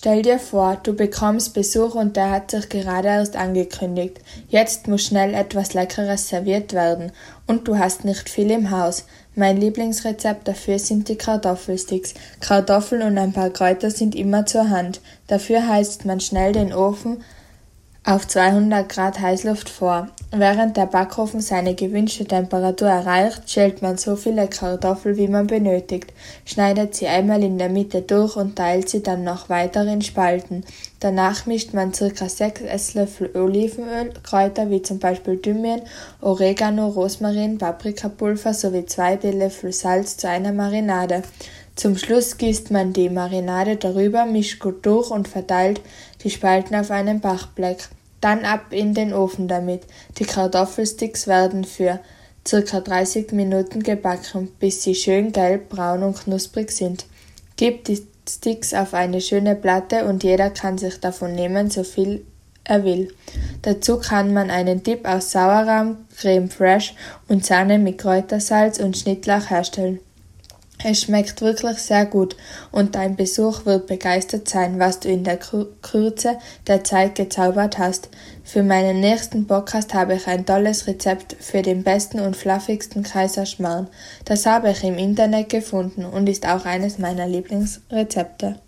Stell dir vor, du bekommst Besuch und der hat sich gerade erst angekündigt. Jetzt muss schnell etwas Leckeres serviert werden und du hast nicht viel im Haus. Mein Lieblingsrezept dafür sind die Kartoffelsticks. Kartoffeln und ein paar Kräuter sind immer zur Hand. Dafür heizt man schnell den Ofen auf 200 Grad Heißluft vor. Während der Backofen seine gewünschte Temperatur erreicht, schält man so viele Kartoffeln, wie man benötigt, schneidet sie einmal in der Mitte durch und teilt sie dann noch weiter in Spalten. Danach mischt man ca. 6 Esslöffel Olivenöl, Kräuter wie zum Beispiel Thymian, Oregano, Rosmarin, Paprikapulver sowie 2 Teelöffel Salz zu einer Marinade. Zum Schluss gießt man die Marinade darüber, mischt gut durch und verteilt die Spalten auf einem Backblech. Dann ab in den Ofen damit. Die Kartoffelsticks werden für circa 30 Minuten gebacken, bis sie schön gelb, braun und knusprig sind. Gib die Sticks auf eine schöne Platte und jeder kann sich davon nehmen, so viel er will. Dazu kann man einen Dip aus Sauerrahm, Creme Fraiche und Sahne mit Kräutersalz und Schnittlauch herstellen. Es schmeckt wirklich sehr gut und dein Besuch wird begeistert sein, was du in der Kürze der Zeit gezaubert hast. Für meinen nächsten Podcast habe ich ein tolles Rezept für den besten und fluffigsten Kaiserschmarrn. Das habe ich im Internet gefunden und ist auch eines meiner Lieblingsrezepte.